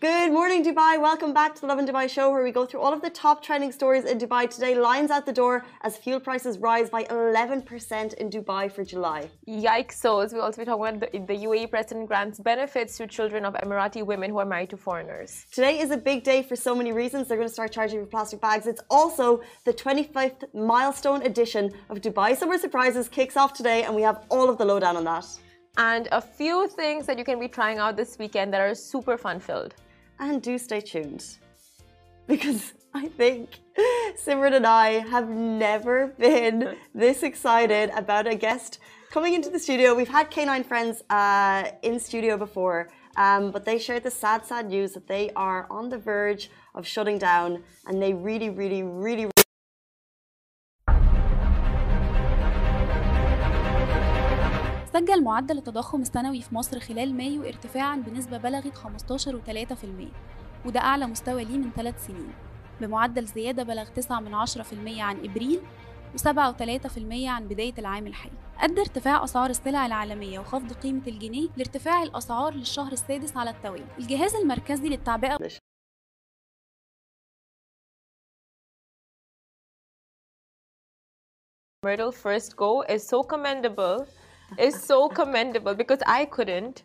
Good morning, Dubai. Welcome back to the Lovin Dubai show, where we go through all of the top trending stories in Dubai today. Lines out the door as fuel prices rise by 11% in Dubai for July. Yikes! So, we'll also be talking about the, the UAE president grants benefits to children of Emirati women who are married to foreigners. Today is a big day for so many reasons. They're going to start charging for plastic bags. It's also the 25th milestone edition of Dubai Summer Surprises kicks off today, and we have all of the lowdown on that. And a few things that you can be trying out this weekend that are super fun filled. And do stay tuned because I think Simran and I have never been this excited about a guest coming into the studio. We've had K9 friends uh, in studio before, um, but they shared the sad, sad news that they are on the verge of shutting down and they really, really, really. سجل معدل التضخم السنوي في مصر خلال مايو ارتفاعا بنسبة بلغت 15.3% وده أعلى مستوى ليه من ثلاث سنين. بمعدل زيادة بلغ 9 من 10% عن إبريل و7.3% عن بداية العام الحالي. أدى ارتفاع أسعار السلع العالمية وخفض قيمة الجنيه لارتفاع الأسعار للشهر السادس على التوالي. الجهاز المركزي للتعبئة Myrtle first go is so commendable. Is so commendable because I couldn't.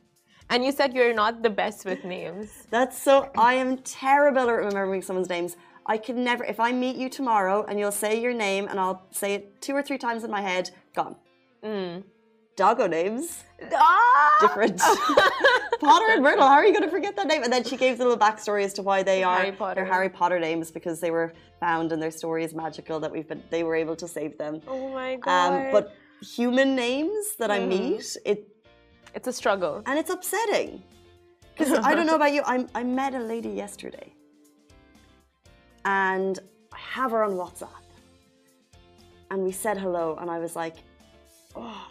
And you said you're not the best with names. That's so. I am terrible at remembering someone's names. I can never. If I meet you tomorrow and you'll say your name and I'll say it two or three times in my head, gone. Mm. Doggo names. Ah! Different. Potter and Myrtle. How are you going to forget that name? And then she gave the little backstory as to why they are Harry Potter. they're Harry Potter names because they were found and their story is magical that we've been. They were able to save them. Oh my god. Um, but human names that I Mhm. meet, it it's a struggle. and it's upsetting because I don't know about you. I I met a lady yesterday, and I have her on WhatsApp, and we said hello, and I was like, oh,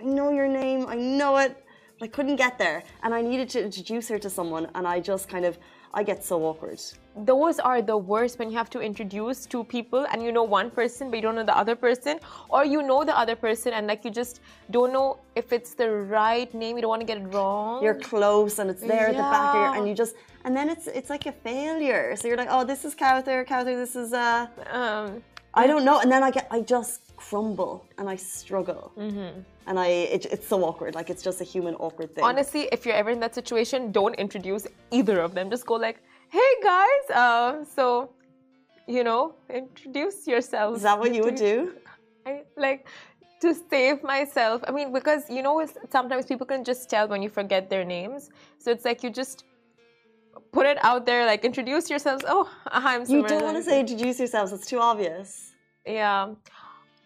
I know your name, I know it, but I couldn't get there, and I needed to introduce her to someone, and I just kind of I get so awkward. Those are the worst when you have to introduce two people and you know one person but you don't know the other person, or you know the other person and like you just don't know if it's the right name. You don't want to get it wrong. You're close, and it's there at the back of your, and you just, and then it's it's like a failure. So you're like, oh, this is Cowther, Cowther, this is uh. um, I don't know, and then I get, I just crumble and I struggle, Mm-hmm. And I, it, it's so awkward. Like it's just a human awkward thing. honestly, if you're ever in that situation, don't introduce either of them. Just go like, "Hey guys, um, so, you know, introduce yourselves." is that what you would do? I like to save myself. I mean, because you know, sometimes people can just tell when you forget their names. So it's like you just put it out there, like introduce yourselves. Oh, I'm. Sorry. You don't want to say introduce yourselves. It's too obvious. Yeah.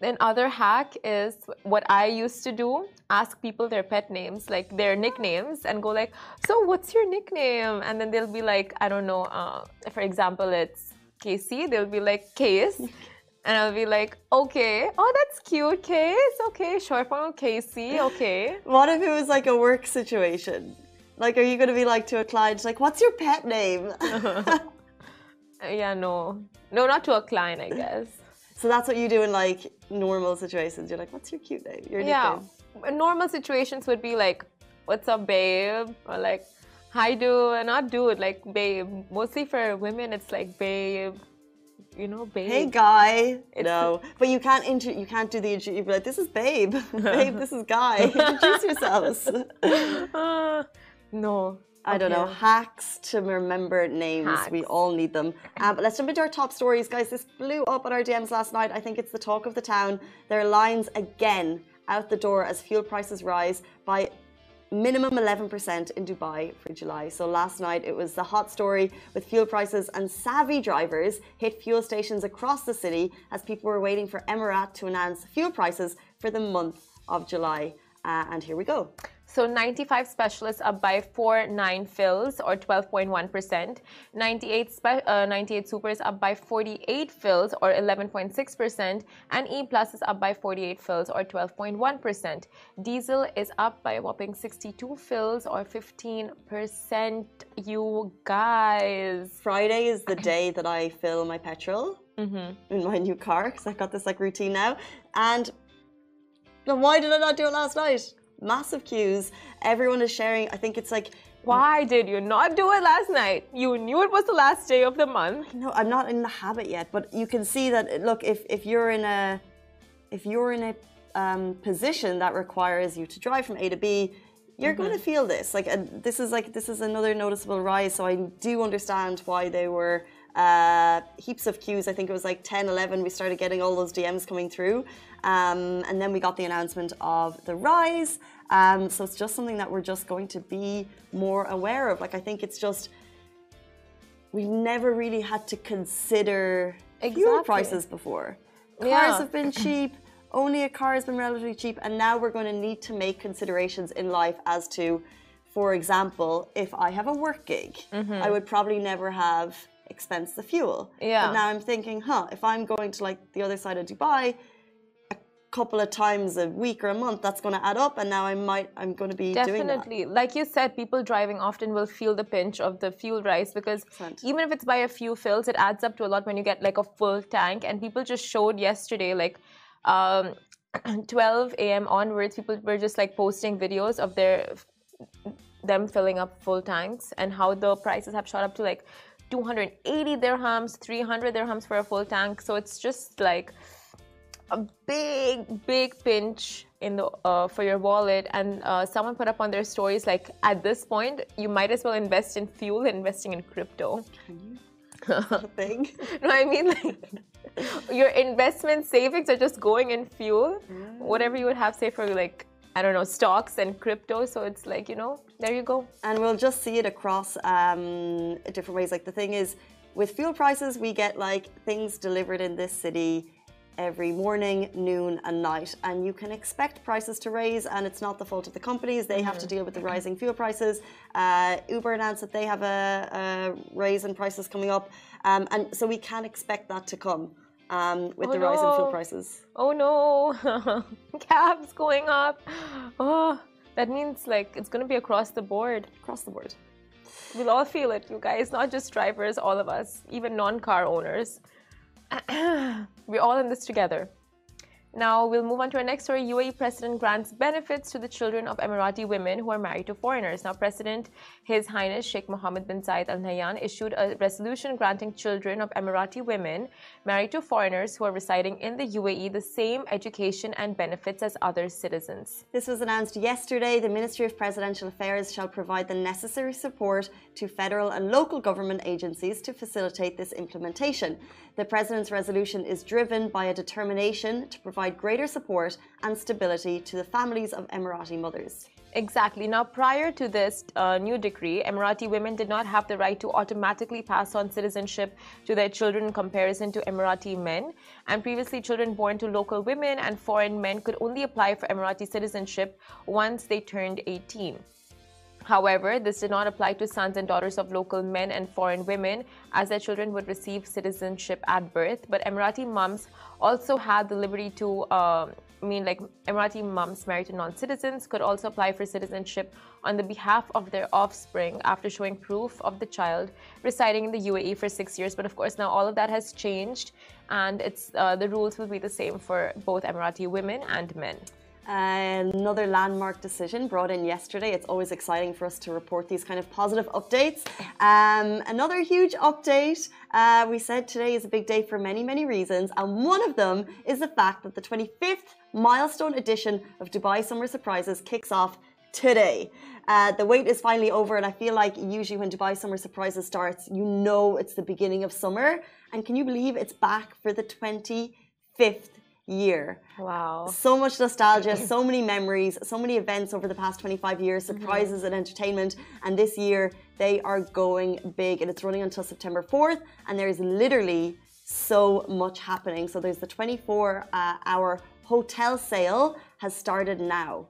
Another hack is what I used to do: ask people their pet names, like their nicknames, and go like, "So, what's your nickname?" And then they'll be like, "I don't know." Uh, for example, it's Casey. They'll be like, "Case," and I'll be like, "Okay, oh, that's cute, Case. Okay, short form of Casey. Okay." What if it was like a work situation? Like, are you going to be like to a client, like, what's your pet name? Yeah, no, no, not to a client, I guess. So that's what you do in like normal situations. You're like, what's your cute name? Your yeah nickname. normal situations would be like what's up babe or like hi dude and not dude like babe mostly for women it's like babe you know babe Hey guy. It's- no, but you can't inter- You can't do the intro. You'd be like, this is babe. babe, this is guy. Introduce yourselves. Ah, no I don't know. Hacks to remember names. We all need them. Uh, but let's jump into our top stories, guys. This blew up on our DMs last night. I think it's the talk of the town. There are lines again out the door as fuel prices rise by minimum 11% in Dubai for July. So last night it was the hot story with fuel prices and savvy drivers hit fuel stations across the city as people were waiting for Emarat to announce fuel prices for the month of July. Uh, and here we go. So 95 specialists up by 4 9 fils or 12.1%. 98, spe- uh, 98 supers up by 48 fils or 11.6%. And E plus is up by 48 fils or 12.1%. Diesel is up by a whopping 62 fils or 15%. You guys. Friday is the day that I fill my petrol hmm in my new car because I've got this like routine now. And why did I not do it last night? Massive queues. Everyone is sharing. I think it's like Why did you not do it last night? You knew it was the last day of the month. no, I'm not in the habit yet, but you can see that. Look, if if you're in a if you're in a um, position that requires you to drive from A to B, you're going to feel this. Like and this is like this is another noticeable rise. So I do understand why they were uh, heaps of queues. I think it was like 10, 11. We started getting all those DMs coming through, um, and then we got the announcement of the rise. Um, so it's just something that we're just going to be more aware of. Like I think it's just we've never really had to consider fuel prices before. Cars Yeah. have been cheap. Only a car has been relatively cheap, and now we're going to need to make considerations in life as to, for example, if I have a work gig, I would probably never have expensed the fuel. Yeah. But now I'm thinking, huh, if I'm going to like the other side of Dubai, a couple of times a week or a month, that's going to add up, and now I might, I'm going to be doing. Definitely. Like you said, people driving often will feel the pinch of the fuel rise because 100%. even if it's by a few fils, it adds up to a lot when you get like a full tank. And people just showed yesterday, like um, 12 a.m. onwards, people were just like posting videos of their them filling up full tanks and how the prices have shot up to like 280 dirhams, 300 dirhams for a full tank. So it's just like a big, big pinch in the uh, for your wallet. And uh, someone put up on their stories like, at this point, you might as well invest in fuel than investing in crypto. thing. No, I mean like your investment savings are just going in fuel, whatever you would have, say for like I don't know stocks and crypto. So it's like you know, there you go. and we'll just see it across um, different ways. Like the thing is, with fuel prices, we get like things delivered in this city every morning, noon, and night, and you can expect prices to raise. And it's not the fault of the companies; they have to deal with the rising fuel prices. Uh, Uber announced that they have a, a raise in prices coming up, um, and so we can expect that to come um, with Oh, the rise in fuel prices. Oh no, cabs going up. Oh, that means like it's gonna be across the board. Across the board. We'll all feel it, you guys, not just drivers, all of us, even non car owners. We're all in this together. Now we'll move on to our next story. UAE President grants benefits to the children of Emirati women who are married to foreigners. Now, President His Highness Sheikh Mohammed bin Zayed Al Nahyan issued a resolution granting children of Emirati women married to foreigners who are residing in the UAE the same education and benefits as other citizens. This was announced yesterday. The Ministry of Presidential Affairs shall provide the necessary support to federal and local government agencies to facilitate this implementation. The President's resolution is driven by a determination to provide greater support and stability to the families of Emirati mothers. Exactly. Now, prior to this uh, new decree, Emirati women did not have the right to automatically pass on citizenship to their children in comparison to Emirati men. And previously, children born to local women and foreign men could only apply for Emirati citizenship once they turned 18. However, this did not apply to sons and daughters of local men and foreign women, as their children would receive citizenship at birth. But Emirati moms also had the liberty to, uh, I mean, like Emirati moms married to non citizens could also apply for citizenship on the behalf of their offspring after showing proof of the child residing in the UAE for six years. But of course, now all of that has changed, and it's uh, the rules will be the same for both Emirati women and men. Another landmark decision brought in yesterday. It's always exciting for us to report these kind of positive updates. Um, another huge update. Uh, we said today is a big day for many, many reasons, and one of them is the fact that the 25th milestone edition of Dubai Summer Surprises kicks off today. Uh, the wait is finally over, and I feel like usually when Dubai Summer Surprises starts, you know it's the beginning of summer. And can you believe it's back for the 25th year? Wow. So much nostalgia, so many memories, so many events over the past 25 years, surprises and entertainment. And this year, they are going big, and it's running until September 4th. And there is literally so much happening. So there's the 24 uh, hour hotel sale has started now.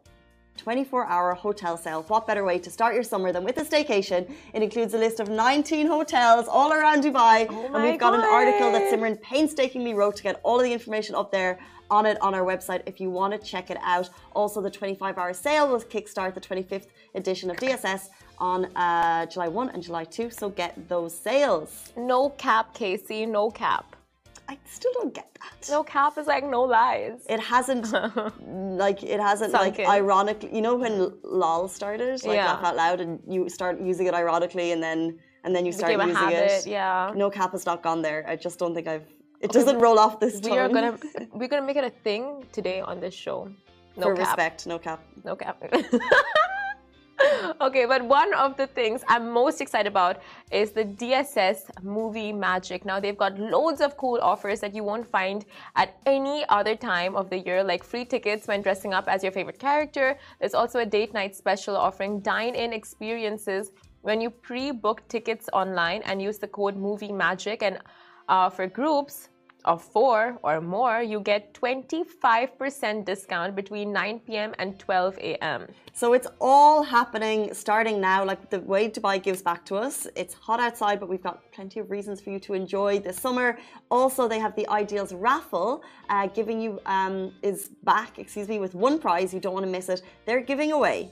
24 hour hotel sale. What better way to start your summer than with a staycation? It includes a list of 19 hotels all around Dubai. and we've got an article that God. Simran painstakingly wrote to get all of the information up there on it on our website if you want to check it out. Also, the 25 hour sale will kickstart the 25th edition of DSS on uh, July 1 and July 2. So get those sales. No cap, Casey, no cap. I still don't get that. No cap is like no lies. It hasn't, like, it hasn't, Sunk like, in. ironically, you know, when LOL started, like, Yeah. laugh out loud, and you start using it ironically, and then, and then you start Became using it. Yeah. No cap has not gone there. I just don't think I've, it doesn't roll off this tongue. We are gonna we're gonna make it a thing today on this show. No For cap. respect, no cap. No cap. okay, but one of the things I'm most excited about is the DSS movie magic. Now they've got loads of cool offers that you won't find at any other time of the year, like free tickets when dressing up as your favorite character. There's also a date night special offering dine-in experiences when you pre-book tickets online and use the code movie magic and uh, for groups of four or more, you get 25% discount between 9 p.m. and 12 a.m. So it's all happening starting now. Like the way Dubai gives back to us, it's hot outside, but we've got plenty of reasons for you to enjoy this summer. Also, they have the Idealz raffle, uh, giving you um, is back. Excuse me, with one prize. You don't want to miss it. They're giving away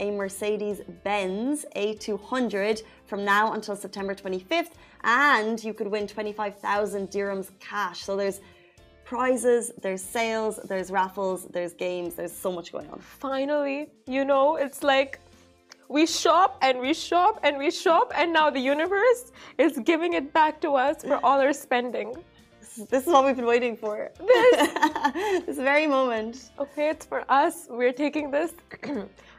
a Mercedes Benz A200 from now until September 25th, and you could win 25,000 dirhams cash. So there's prizes, there's sales, there's raffles, there's games, there's so much going on. Finally, you know, it's like we shop and we shop and we shop, and now the universe is giving it back to us for all our spending. This is what we've been waiting for. This. this very moment. Okay, it's for us. We're taking this.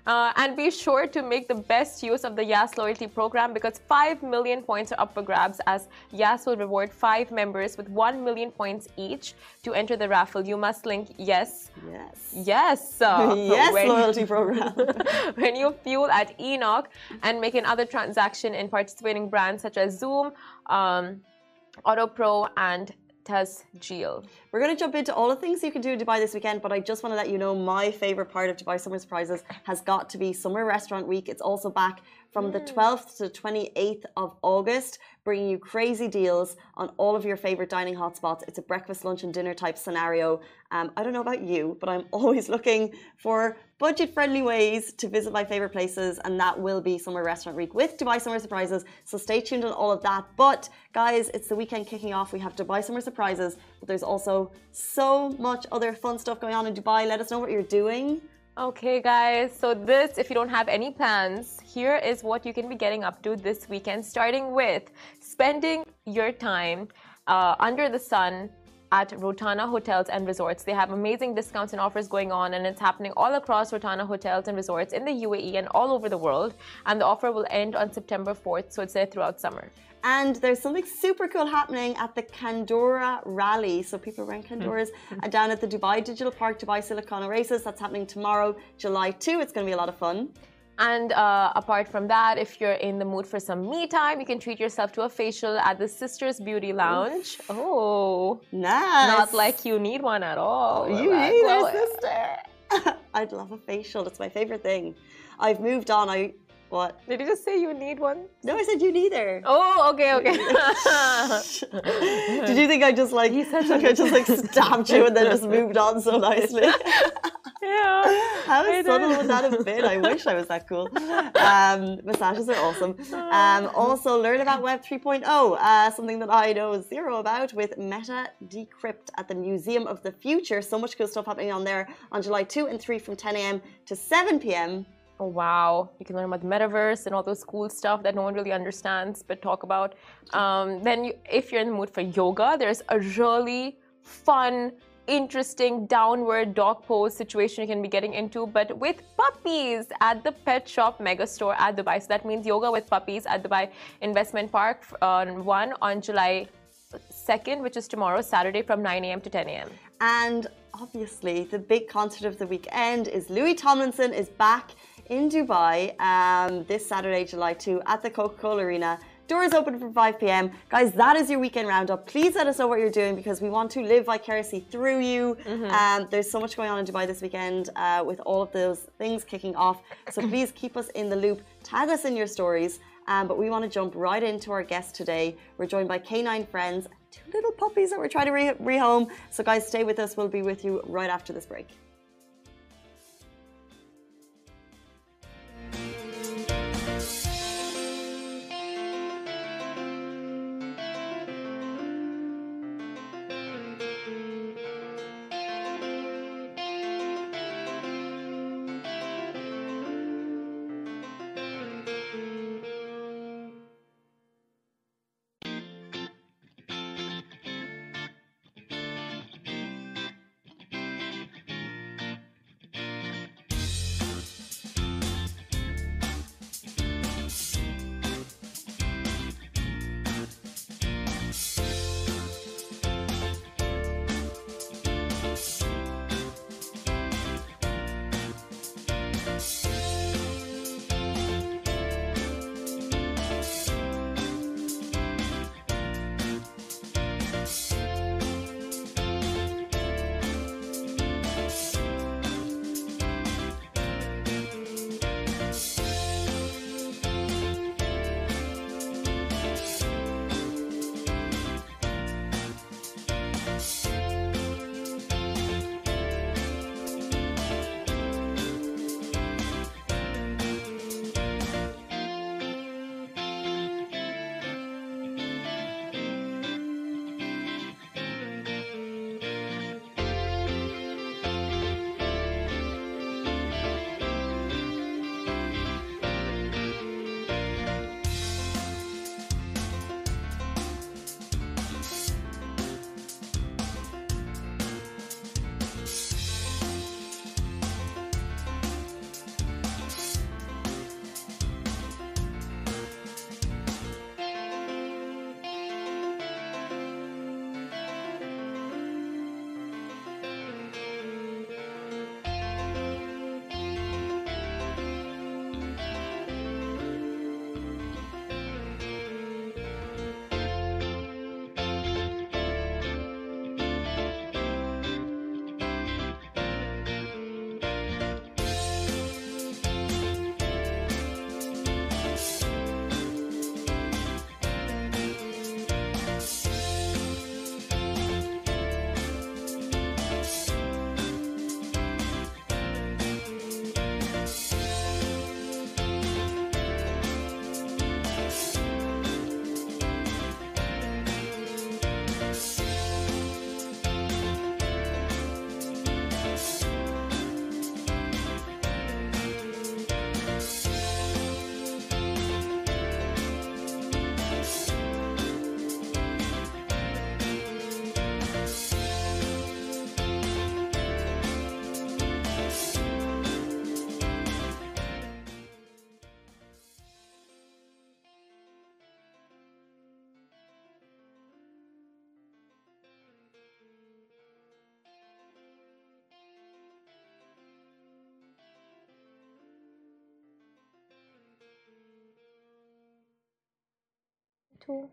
Uh, and be sure to make the best use of the YES loyalty program because 5 million points are up for grabs as YES will reward 5 members with 1 million points each to enter the raffle. You must link yes. Yes. Yes. uh, yes, when- loyalty program. when you fuel at ENOC and make another transaction in participating brands such as Zoom, um, AutoPro, and Tasjeel. We're going to jump into all the things you can do in Dubai this weekend, but I just want to let you know my favorite part of Dubai Summer Surprises has got to be Summer Restaurant Week. It's also back from the 12th to 28th of August, bringing you crazy deals on all of your favorite dining hotspots. It's a breakfast, lunch, and dinner type scenario. Um, I don't know about you, but I'm always looking for budget friendly ways to visit my favorite places, and that will be Summer Restaurant Week with Dubai Summer Surprises. So stay tuned on all of that. But guys, it's the weekend kicking off. We have Dubai Summer Surprises, but there's also so much other fun stuff going on in Dubai. Let us know what you're doing. Okay, guys, so this, if you don't have any plans, here is what you can be getting up to this weekend, starting with spending your time uh, under the sun at Rotana Hotels and Resorts. They have amazing discounts and offers going on, and it's happening all across Rotana Hotels and Resorts in the UAE and all over the world. And the offer will end on September 4th, so it's there throughout summer. And there's something super cool happening at the Kandora Rally. So people wearing Kandoras uh, down at the Dubai Digital Park, Dubai Silicon Oasis. That's happening tomorrow, July 2. It's going to be a lot of fun. And uh, apart from that, if you're in the mood for some me time, you can treat yourself to a facial at the Sisters Beauty Lounge. Oh, Nice. not like you need one at all. you like, well, sister. I'd love a facial. It's my favorite thing. I've moved on. I what? Did you just say you need one? No, I said you neither. Oh, okay, okay. Did you think I just like you said like I just like stabbed you and then just moved on so nicely? yeah. How I subtle would that have been? I wish I was that cool. Um, massages are awesome. Um, also, learn about Web 3.0, uh, something that I know zero about with Meta Decrypt at the Museum of the Future. So much cool stuff happening on there on July 2 and 3 from 10 a.m. to 7 p.m. Oh, wow. You can learn about the metaverse and all those cool stuff that no one really understands but talk about. Um, then, you, if you're in the mood for yoga, there's a really fun, interesting downward dog pose situation you can be getting into, but with puppies at the Pet Shop Mega Store at Dubai. So that means yoga with puppies at Dubai Investment Park on one on July 2nd, which is tomorrow, Saturday, from 9 a.m. to 10 a.m. And obviously, the big concert of the weekend is Louis Tomlinson is back in Dubai um, this Saturday, July 2, at the Coca Cola Arena. Doors open from 5 p.m. Guys, that is your weekend roundup. Please let us know what you're doing because we want to live vicariously through you. Um, there's so much going on in Dubai this weekend uh, with all of those things kicking off. So please keep us in the loop. Tag us in your stories. Um, but we want to jump right into our guest today. We're joined by K9 Friends, two little puppies that we're trying to re- rehome. So, guys, stay with us. We'll be with you right after this break. Two.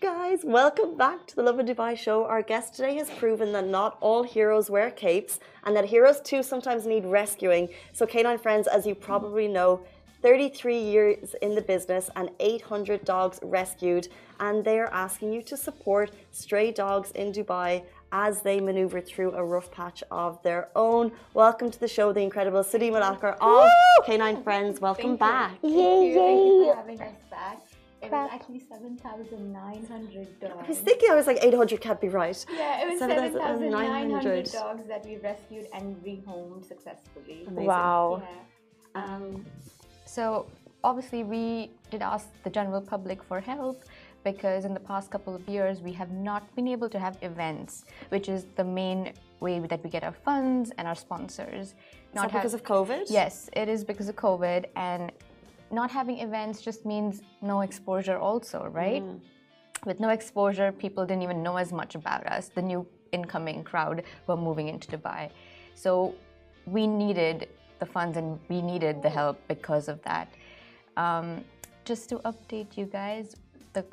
Guys, welcome back to the Lovin Dubai show. Our guest today has proven that not all heroes wear capes and that heroes too sometimes need rescuing. So, K9 Friends, as you probably know, 33 years in the business and 800 dogs rescued, and they're asking you to support stray dogs in Dubai as they maneuver through a rough patch of their own. Welcome to the show, the incredible Siddhi Malakar of K9 Friends. Welcome back. Thank you. Thank you for having us back. It was actually 7,900 dogs. I was thinking, I was like, 800 can't be right. Yeah, it was 7,900. 7,900 dogs that we rescued and rehomed successfully. Amazing. Wow. Yeah. Um, so obviously we did ask the general public for help because in the past couple of years we have not been able to have events, which is the main way that we get our funds and our sponsors. Is that have- because of COVID? Yes, it is because of COVID, and not having events just means no exposure, also, right? With no exposure, people didn't even know as much about us, the new incoming crowd were moving into Dubai. So we needed the funds and we needed the help because of that. Um, just to update you guys, the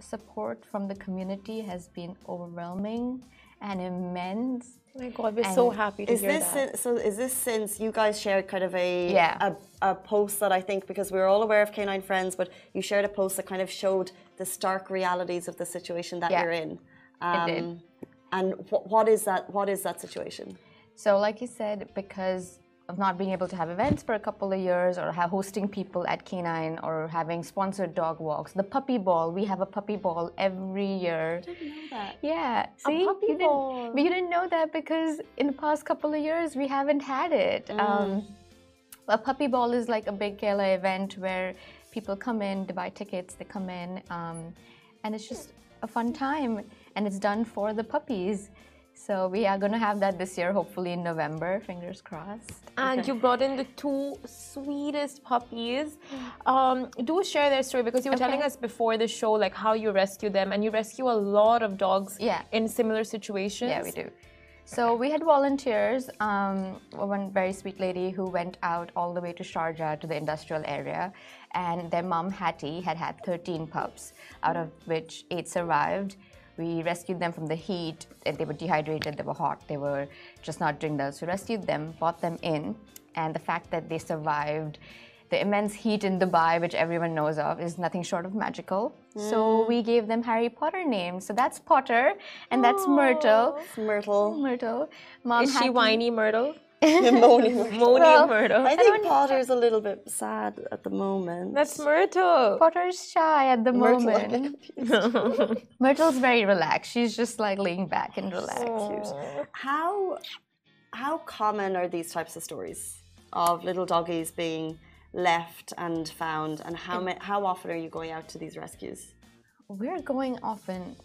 support from the community has been overwhelming and immense. Oh my God, we're so happy to Is hear this that. sin- so? Is this since you guys shared kind of a, Yeah. a a post that I think because we were all aware of K9 Friends, but you shared a post that kind of showed the stark realities of the situation that Yeah. you're in. Um, did. And wh- what is that? What is that situation? So, like you said, because of not being able to have events for a couple of years or have hosting people at K9 or having sponsored dog walks, the puppy ball, we have a puppy ball every year. I didn't know that. Yeah, see, puppy you ball. didn't, but you didn't know that because in the past couple of years we haven't had it. Um, a puppy ball is like a big gala event where people come in, they buy tickets, they come in, um, and it's just a fun time, and it's done for the puppies. So we are going to have that this year, hopefully in November. Fingers crossed. And you brought in the two sweetest puppies. Um, do share their story because you were telling us before the show like how you rescue them, and you rescue a lot of dogs Yeah. in similar situations. Yeah, we do. So we had volunteers, um, one very sweet lady who went out all the way to Sharjah to the industrial area, and their mom Hattie had had 13 pups, out of which eight survived. We rescued them from the heat, and they were dehydrated, they were hot, they were just not doing well. So we rescued them, brought them in, and the fact that they survived the immense heat in Dubai, which everyone knows of, is nothing short of magical. So mm. we gave them Harry Potter names. So that's Potter, and that's Myrtle. Myrtle, Myrtle. Mom Is she Hattie- whiny Myrtle? Moaning Myrtle. Moaning Well, Myrtle. I think Potter's a little bit sad at the moment. That's Myrtle. Potter's shy at the Myrtle. Moment. Myrtle's very relaxed. She's just like laying back and relaxed. How how common are these types of stories of little doggies being left and found, and how ma- how often are you going out to these rescues? We're going often,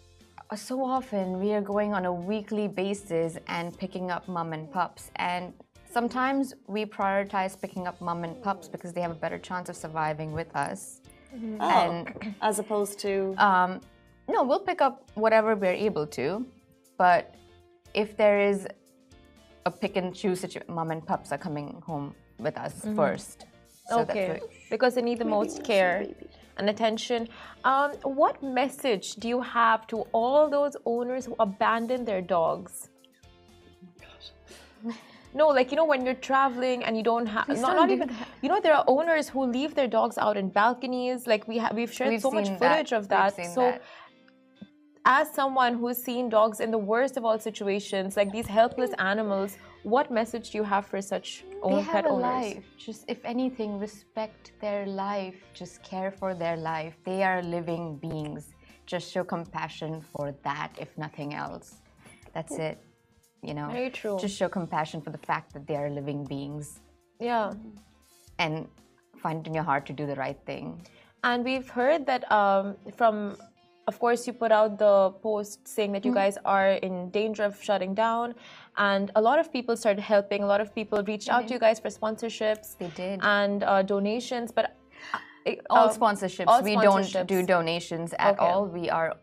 uh, so often, we are going on a weekly basis and picking up mom and pups. And sometimes we prioritize picking up mom and pups because they have a better chance of surviving with us. Oh, And as opposed to Um, no, we'll pick up whatever we're able to, but if there is a pick and choose situation, mom and pups are coming home with us first. So okay, because they need the most care and attention. Um, what message do you have to all those owners who abandon their dogs? No, like you know, when you're traveling and you don't have, not, not do even, you know, there are owners who leave their dogs out in balconies. Like we have, we've shared We've so much seen that. footage of that. so, that. as someone who's seen dogs in the worst of all situations, like these helpless mm. animals, what message do you have for such own pet a owners? life. Just if anything, respect their life. Just care for their life. They are living beings. Just show compassion for that, if nothing else. That's hmm. it. You know, Very true. Just show compassion for the fact that they are living beings, Yeah. and find it in your heart to do the right thing. And we've heard that um, from, of course, you put out the post saying that you Mm-hmm. guys are in danger of shutting down. And a lot of people started helping. A lot of people reached out to you guys for sponsorships. They did. And uh, donations. But uh, all um, sponsorships. all we don't do donations at Okay. all. We are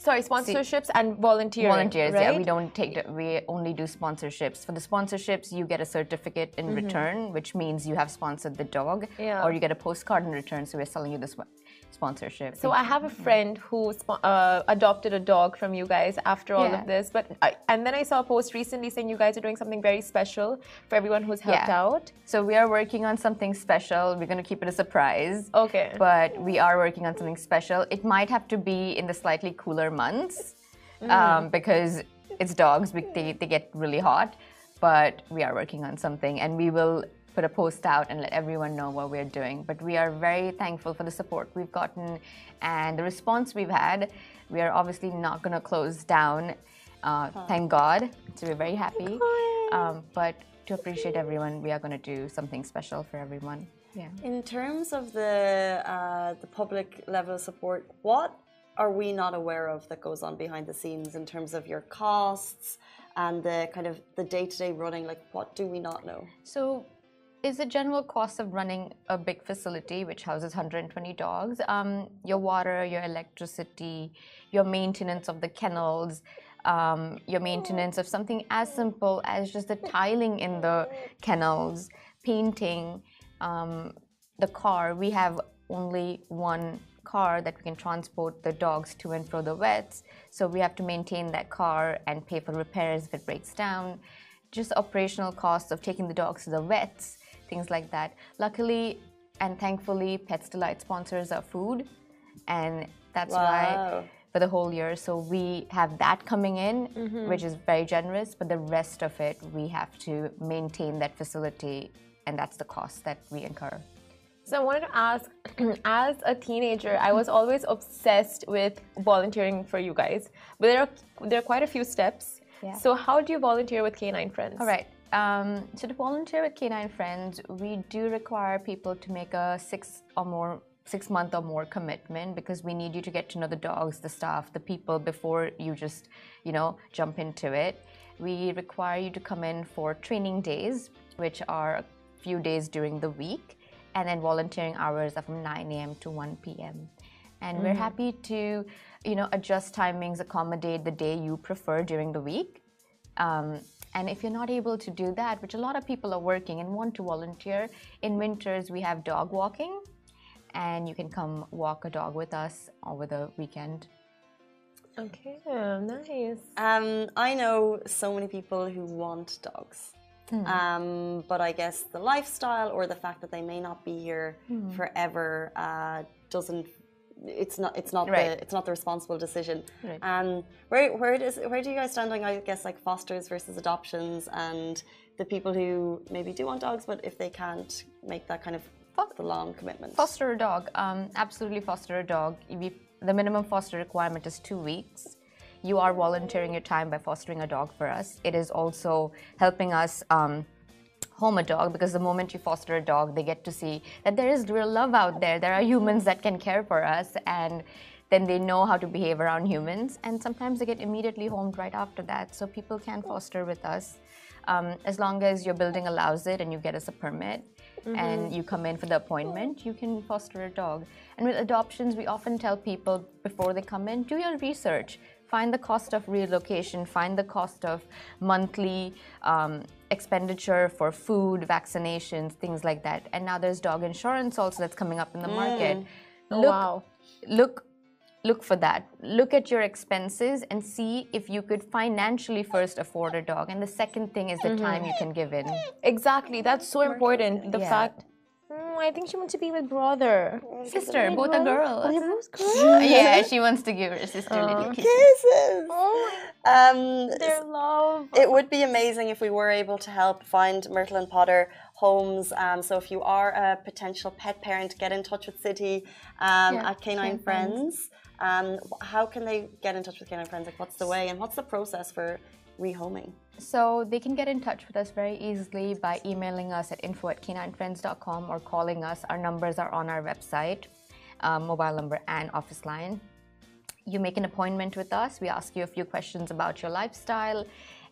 Sorry, sponsorships and volunteering. volunteers right? yeah we don't take we only do sponsorships for the sponsorships you get a certificate in mm-hmm. return which means you have sponsored the dog. Yeah. or you get a postcard in return so we're selling you this sponsorship So I have a friend who uh, adopted a dog from you guys after all Yeah. of this, but I, and then I saw a post recently saying you guys are doing something very special for everyone who's helped Yeah. out. so we are working on something special we're going to keep it a surprise Okay. but we are working on something special it might have to be in the slightly cooler months um, because it's dogs we- they, they get really hot but we are working on something and we will put a post out and let everyone know what we're doing. But we are very thankful for the support we've gotten and the response we've had. We are obviously not going to close down. Uh, thank god so we're very happy. Um, but to appreciate everyone we are going to do something special for everyone. Yeah. In terms of the uh, the public level support, what are we not aware of that goes on behind the scenes in terms of your costs and the kind of the day to day running? Like, what do we not know? So, is the general cost of running a big facility which houses 120 dogs, um, your water, your electricity, your maintenance of the kennels, um, your maintenance of something as simple as just the tiling in the kennels, painting, um, the car. We have only one car that we can transport the dogs to and fro the vets. So we have to maintain that car and pay for repairs if it breaks down. Just operational costs of taking the dogs to the vets, things like that. Luckily and thankfully, Pets Delight sponsors our food, and that's why for the whole year. So we have that coming in, mm-hmm. which is very generous, but the rest of it we have to maintain that facility, and that's the cost that we incur. So I wanted to ask, as a teenager, I was always obsessed with volunteering for you guys. But there are there are quite a few steps. Yeah. So how do you volunteer with K9 Friends? All right. Um, so to volunteer with K9 Friends, we do require people to make a six or more six month or more commitment because we need you to get to know the dogs, the staff, the people before you just, you know, jump into it. We require you to come in for training days, which are a few days during the week, and then volunteering hours are from 9 a.m. to 1 p.m. And we're happy to, you know, adjust timings, accommodate the day you prefer during the week. Um, and if you're not able to do that, which a lot of people are working and want to volunteer, in winters we have dog walking, and you can come walk a dog with us over the weekend. Okay, nice. Um, I know so many people who want dogs. Um, but I guess the lifestyle or the fact that they may not be here forever uh, doesn't. It's not. It's not Right. the. It's not the responsible decision. Right. Um, where where does where do you guys stand on I guess like fosters versus adoptions and the people who maybe do want dogs but if they can't make that kind of the long commitment. Foster a dog, um, absolutely foster a dog. We, the minimum foster requirement is two weeks. You are volunteering your time by fostering a dog for us. It is also helping us. Um, home a dog because the moment you foster a dog they get to see that there is real love out there. There are humans that can care for us and then they know how to behave around humans and sometimes they get immediately homed right after that. So people can foster with us um, as long as your building allows it and you get us a permit and you come in for the appointment you can foster a dog. And with adoptions we often tell people before they come in do your research. Find the cost of relocation, find the cost of monthly um, expenditure for food, vaccinations, things like that. And now there's dog insurance also that's coming up in the market. Mm. Oh, Look, wow. look, look for that. Look at your expenses and see if you could financially first afford a dog. And the second thing is the mm-hmm. time you can give in. Exactly. That's so important. The Yeah. fact. Mm, I think she wants to be with brother. Sister, both are girls. Oh, both girls. yeah, she wants to give her sister little kisses. Kisses. Um, Their love. It would be amazing if we were able to help find Myrtle and Potter homes. Um, so if you are a potential pet parent, get in touch with Siddhi um, Yeah, at K9 Friends. Um, how can they get in touch with K9 Friends? Like, what's the way and what's the process for rehoming? So they can get in touch with us very easily by emailing us at info at k9friends.com or calling us. Our numbers are on our website, um, mobile number and office line. You make an appointment with us. We ask you a few questions about your lifestyle.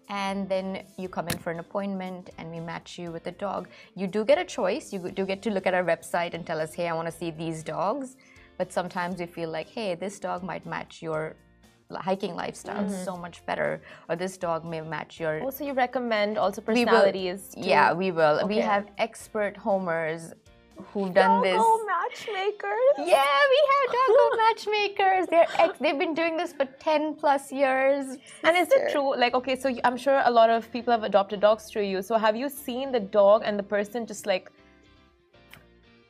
And then you come in for an appointment and we match you with a dog. You do get a choice. You do get to look at our website and tell us, hey, I want to see these dogs. But sometimes we feel like, hey, this dog might match your hiking lifestyle so mm-hmm. much better, or this dog may match your. Also, you recommend also We will- personalities. to- Yeah, we will. We have expert homers who've done this. Doggo matchmakers. Yeah, we have doggo matchmakers. They're ex- they've been doing this for 10 plus years. And is it true? Like, okay, so I'm sure a lot of people have adopted dogs through you. So have you seen the dog and the person just like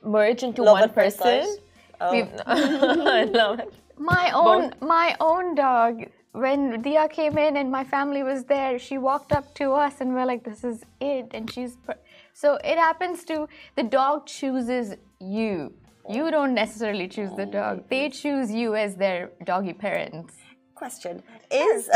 merge into Love one person? Oh. We've- I love it. My own my own dog. When Dia came in and my family was there, she walked up to us and we're like, "This is it." And she's so it happens to the dog chooses you. You don't necessarily choose the dog. They choose you as their doggy parents. Question is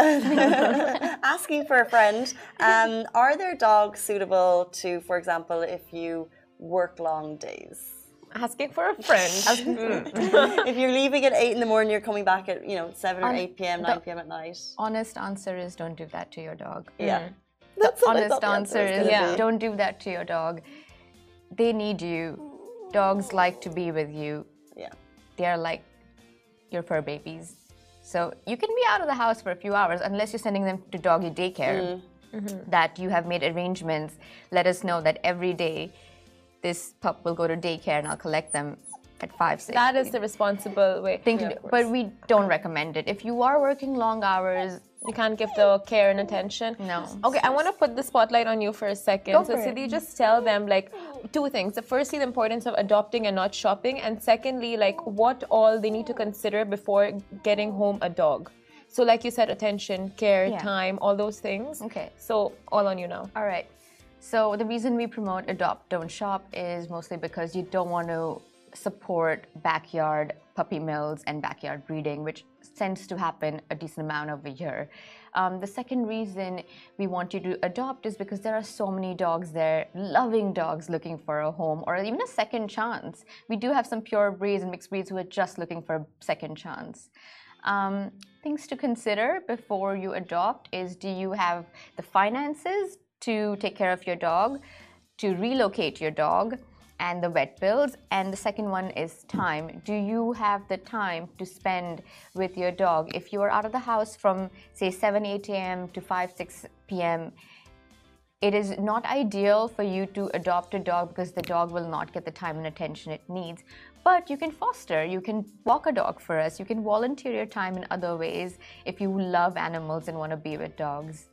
asking for a friend. Um, are there dogs suitable to, for example, if you work long days? Asking for a mm. friend. if you're leaving at eight in the morning, you're coming back at you know seven or On eight p.m., nine p.m. at night. Honest answer is don't do that to your dog. Yeah, mm. that's what I honest the answer was is Yeah. don't do that to your dog. They need you. Dogs like to be with you. Yeah. They are like your fur babies. So you can be out of the house for a few hours unless you're sending them to doggy daycare. Mm. That you have made arrangements. Let us know that every day this pup will go to daycare and I'll collect them at five, six. that is the responsible way. thing to do. But we don't recommend it. If you are working long hours, You can't give the care and attention. No. Okay, I want to put the spotlight on you for a second. Go so, it. Siddhi, just tell them like two things. The firstly, the importance of adopting and not shopping, and secondly, like what all they need to consider before getting home a dog. So, like you said, attention, care, Yeah. time, all those things. Okay. So, all on you now. All right. So the reason we promote adopt, don't shop is mostly because you don't want to support backyard puppy mills and backyard breeding, which tends to happen a decent amount a year. Um, the second reason we want you to adopt is because there are so many dogs there, loving dogs looking for a home or even a second chance. We do have some pure breeds and mixed breeds who are just looking for a second chance. Um, things to consider before you adopt is do you have the finances to take care of your dog, to relocate your dog, and the vet bills? And the second one is time. Do you have the time to spend with your dog? If you are out of the house from, say, 7, 8 a.m. to 5, 6 p.m., it is not ideal for you to adopt a dog because the dog will not get the time and attention it needs. But you can foster, you can walk a dog for us, you can volunteer your time in other ways if you love animals and want to be with dogs.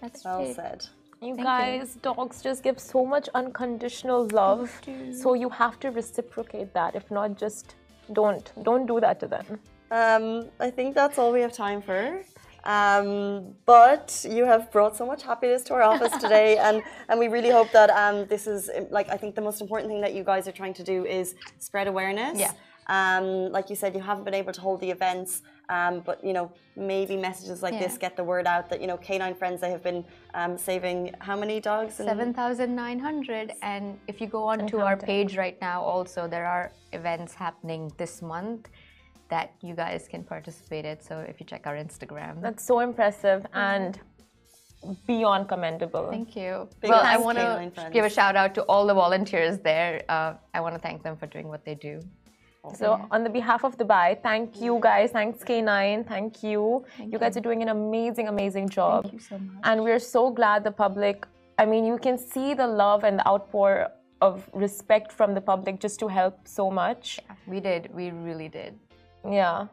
That's Well it. said. You Thank guys, dogs just give so much unconditional love. So, you have to reciprocate that. If not, just don't. Don't do that to them. Um, I think that's all we have time for. Um, but you have brought so much happiness to our office today, and, and we really hope that um, this is like I think the most important thing that you guys are trying to do is spread awareness. Yeah. Um, like you said, you haven't been able to hold the events, um, but you know maybe messages like this get the word out that you know K9 Friends they have been um, saving how many dogs? 7,900. And if you go on to our page right now, also, there are events happening this month that you guys can participate in. So if you check our Instagram. That's so impressive and beyond commendable. Thank you. Big well, I want to give a shout out to all the volunteers there. Uh, I want to thank them for doing what they do. So, on the behalf of Dubai, thank you guys. Thanks, K9. Thank you. you guys are doing an amazing, amazing job. Thank you so much. And we're so glad the public, I mean, you can see the love and the outpour of respect from the public just to help so much. We did. We really did. Yeah.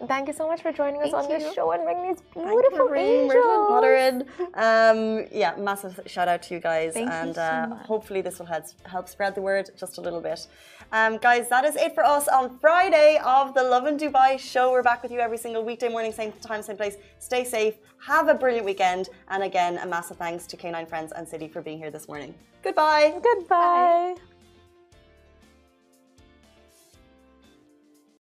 And Thank you so much for joining us Thank on this show and bringing these Thank you beautiful for bringing Myrtle and Potter angels. Um, yeah, massive shout out to you guys, Thank you and so uh, much. hopefully this will help help spread the word just a little bit. Um, guys, that is it for us on Friday of the Lovin Dubai show. We're back with you every single weekday morning, same time, same place. Stay safe, have a brilliant weekend, and again, a massive thanks to K9 Friends and Siddhi for being here this morning. Goodbye. Goodbye.